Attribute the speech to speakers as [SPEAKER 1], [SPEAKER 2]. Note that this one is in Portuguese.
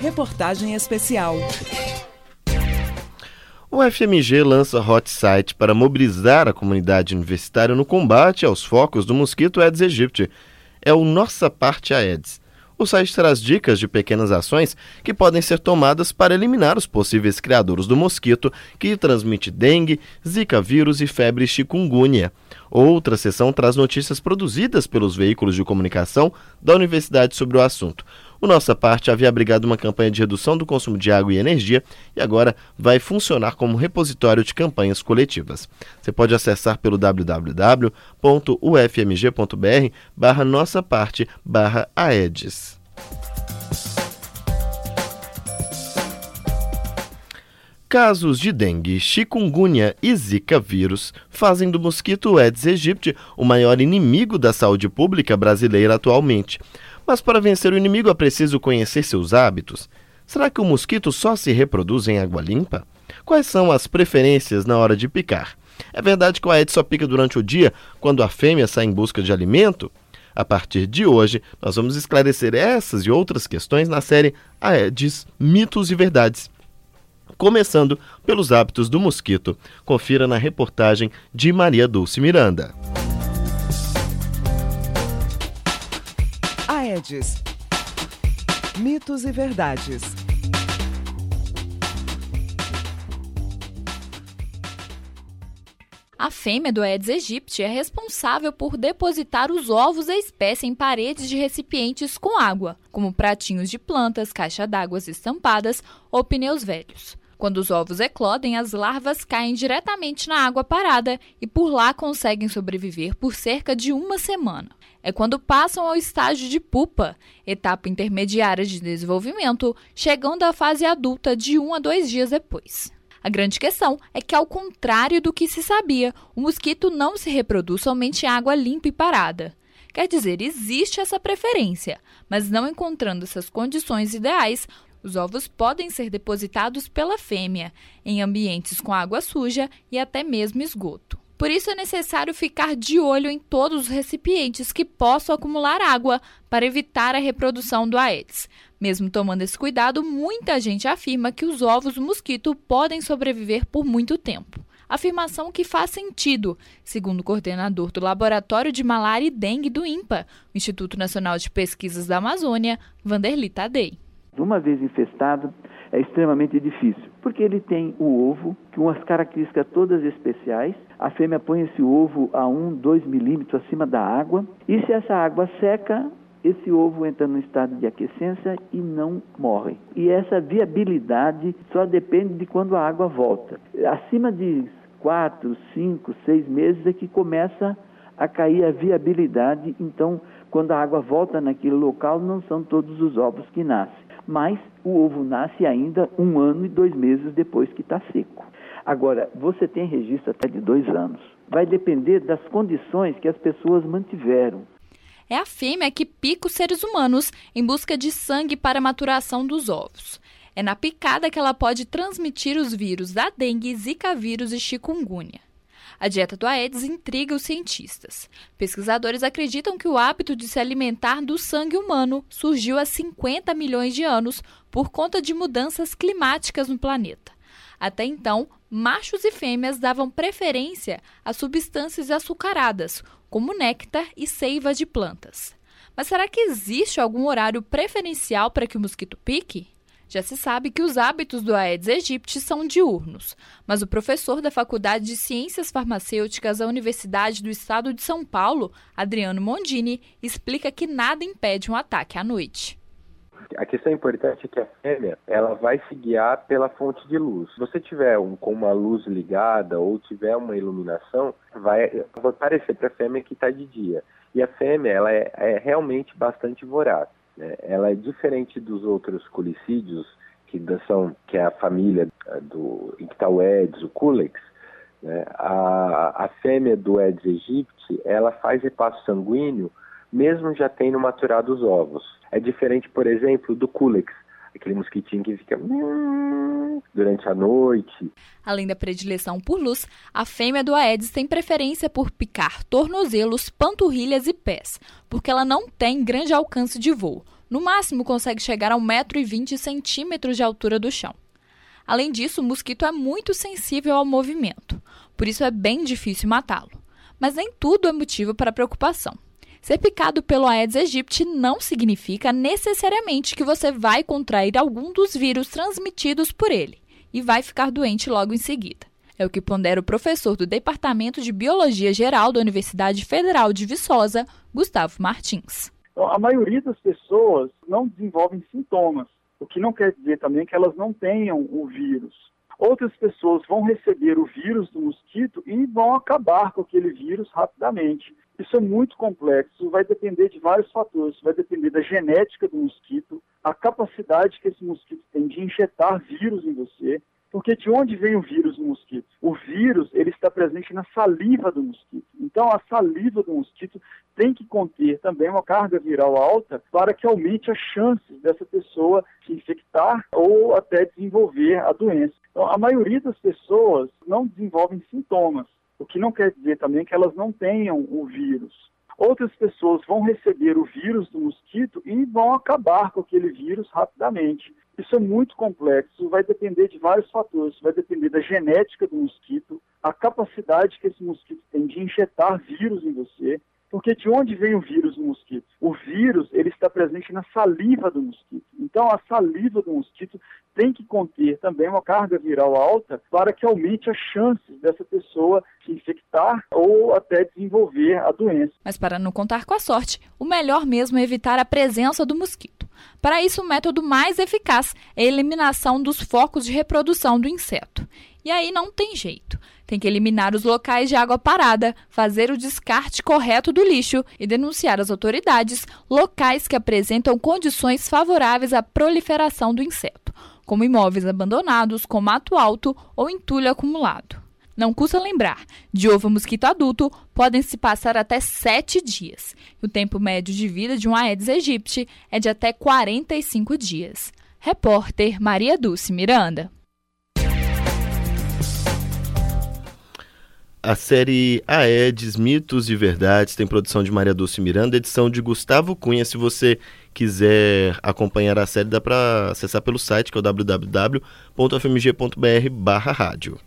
[SPEAKER 1] Reportagem especial.
[SPEAKER 2] O FMG lança hot site para mobilizar a comunidade universitária no combate aos focos do mosquito Aedes aegypti. É o Nossa Parte Aedes. O site traz dicas de pequenas ações que podem ser tomadas para eliminar os possíveis criadores do mosquito que transmite dengue, zika vírus e febre chikungunya. Outra seção traz notícias produzidas pelos veículos de comunicação da universidade sobre o assunto. O Nossa Parte havia abrigado uma campanha de redução do consumo de água e energia e agora vai funcionar como repositório de campanhas coletivas. Você pode acessar pelo www.ufmg.br barra nossa parte barra aedes. Casos de dengue, chikungunya e zika vírus fazem do mosquito Aedes aegypti o maior inimigo da saúde pública brasileira atualmente. Mas para vencer o inimigo é preciso conhecer seus hábitos. Será que o mosquito só se reproduz em água limpa? Quais são as preferências na hora de picar? É verdade que o Aedes só pica durante o dia, quando a fêmea sai em busca de alimento? A partir de hoje, nós vamos esclarecer essas e outras questões na série Aedes Mitos e Verdades. Começando pelos hábitos do mosquito. Confira na reportagem de Maria Dulce Miranda.
[SPEAKER 1] Mitos e verdades.
[SPEAKER 3] A fêmea do Aedes aegypti é responsável por depositar os ovos da espécie em paredes de recipientes com água, como pratinhos de plantas, caixa d'água estampadas ou pneus velhos. Quando os ovos eclodem, as larvas caem diretamente na água parada e por lá conseguem sobreviver por cerca de uma semana. É quando passam ao estágio de pupa, etapa intermediária de desenvolvimento, chegando à fase adulta de um a dois dias depois. A grande questão é que, ao contrário do que se sabia, o mosquito não se reproduz somente em água limpa e parada. Quer dizer, existe essa preferência, mas não encontrando essas condições ideais, os ovos podem ser depositados pela fêmea em ambientes com água suja e até mesmo esgoto. Por isso é necessário ficar de olho em todos os recipientes que possam acumular água para evitar a reprodução do Aedes. Mesmo tomando esse cuidado, muita gente afirma que os ovos mosquito podem sobreviver por muito tempo. Afirmação que faz sentido, segundo o coordenador do Laboratório de Malária e Dengue do INPA, Instituto Nacional de Pesquisas da Amazônia, Vanderly Tadei.
[SPEAKER 4] Uma vez infestado, é extremamente difícil, porque ele tem o ovo, com as características todas especiais. A fêmea põe esse ovo a 1, 2 milímetros acima da água, e se essa água seca, esse ovo entra no estado de aquecência e não morre. E essa viabilidade só depende de quando a água volta. Acima de 4, 5, 6 meses é que começa a cair a viabilidade, então quando a água volta naquele local, não são todos os ovos que nascem mas o ovo nasce ainda um ano e dois meses depois que está seco. Agora, você tem registro até de dois anos. Vai depender das condições que as pessoas mantiveram.
[SPEAKER 3] É a fêmea que pica os seres humanos em busca de sangue para a maturação dos ovos. É na picada que ela pode transmitir os vírus da dengue, zika vírus e chikungunya. A dieta do Aedes intriga os cientistas. Pesquisadores acreditam que o hábito de se alimentar do sangue humano surgiu há 50 milhões de anos por conta de mudanças climáticas no planeta. Até então, machos e fêmeas davam preferência a substâncias açucaradas, como néctar e seiva de plantas. Mas será que existe algum horário preferencial para que o mosquito pique? Já se sabe que os hábitos do Aedes aegypti são diurnos, mas o professor da Faculdade de Ciências Farmacêuticas da Universidade do Estado de São Paulo, Adriano Mondini, explica que nada impede um ataque à noite.
[SPEAKER 5] A questão importante é que a fêmea ela vai se guiar pela fonte de luz. Se você tiver um, com uma luz ligada ou tiver uma iluminação, vai, vai parecer para a fêmea que está de dia. E a fêmea ela é, é realmente bastante voraz. Né? Ela é diferente dos outros colicídios, que são que é a família eh, do em que está o Culex. Né? A, a fêmea do Aedes aegypti, ela faz repasso sanguíneo mesmo já tendo maturado os ovos. É diferente, por exemplo, do Culex, aquele mosquitinho que fica durante a noite.
[SPEAKER 3] Além da predileção por luz, a fêmea do Aedes tem preferência por picar tornozelos, panturrilhas e pés, porque ela não tem grande alcance de voo. No máximo, consegue chegar a 1,20m de altura do chão. Além disso, o mosquito é muito sensível ao movimento, por isso é bem difícil matá-lo. Mas nem tudo é motivo para preocupação. Ser picado pelo Aedes aegypti não significa necessariamente que você vai contrair algum dos vírus transmitidos por ele e vai ficar doente logo em seguida. É o que pondera o professor do Departamento de Biologia Geral da Universidade Federal de Viçosa, Gustavo Martins.
[SPEAKER 6] Então, a maioria das pessoas não desenvolvem sintomas, o que não quer dizer também que elas não tenham o vírus. Outras pessoas vão receber o vírus do mosquito e vão acabar com aquele vírus rapidamente. Isso é muito complexo, vai depender de vários fatores, vai depender da genética do mosquito, a capacidade que esse mosquito tem de injetar vírus em você, porque de onde vem o vírus no mosquito? O vírus ele está presente na saliva do mosquito. Então a saliva do mosquito tem que conter também uma carga viral alta para que aumente as chances dessa pessoa se infectar ou até desenvolver a doença. Então a maioria das pessoas não desenvolvem sintomas, o que não quer dizer também que elas não tenham o vírus. Outras pessoas vão receber o vírus do mosquito e vão acabar com aquele vírus rapidamente. Isso é muito complexo, vai depender de vários fatores, vai depender da genética do mosquito, a capacidade que esse mosquito tem de injetar vírus em você, porque de onde vem o vírus no mosquito? O vírus ele está presente na saliva do mosquito. Então a saliva do mosquito tem que conter também uma carga viral alta para que aumente as chances dessa pessoa se infectar ou até desenvolver a doença.
[SPEAKER 3] Mas para não contar com a sorte, o melhor mesmo é evitar a presença do mosquito. Para isso, o método mais eficaz é a eliminação dos focos de reprodução do inseto. E aí não tem jeito. Tem que eliminar os locais de água parada, fazer o descarte correto do lixo e denunciar às autoridades locais que apresentam condições favoráveis à proliferação do inseto, como imóveis abandonados, com mato alto ou entulho acumulado. Não custa lembrar, de ovo mosquito adulto podem se passar até 7 dias. o tempo médio de vida de um Aedes aegypti é de até 45 dias. Repórter Maria Dulce Miranda.
[SPEAKER 2] A série Aedes, Mitos e Verdades tem produção de Maria Dulce Miranda, edição de Gustavo Cunha. Se você quiser acompanhar a série, dá para acessar pelo site que é o www.fmg.br barra rádio.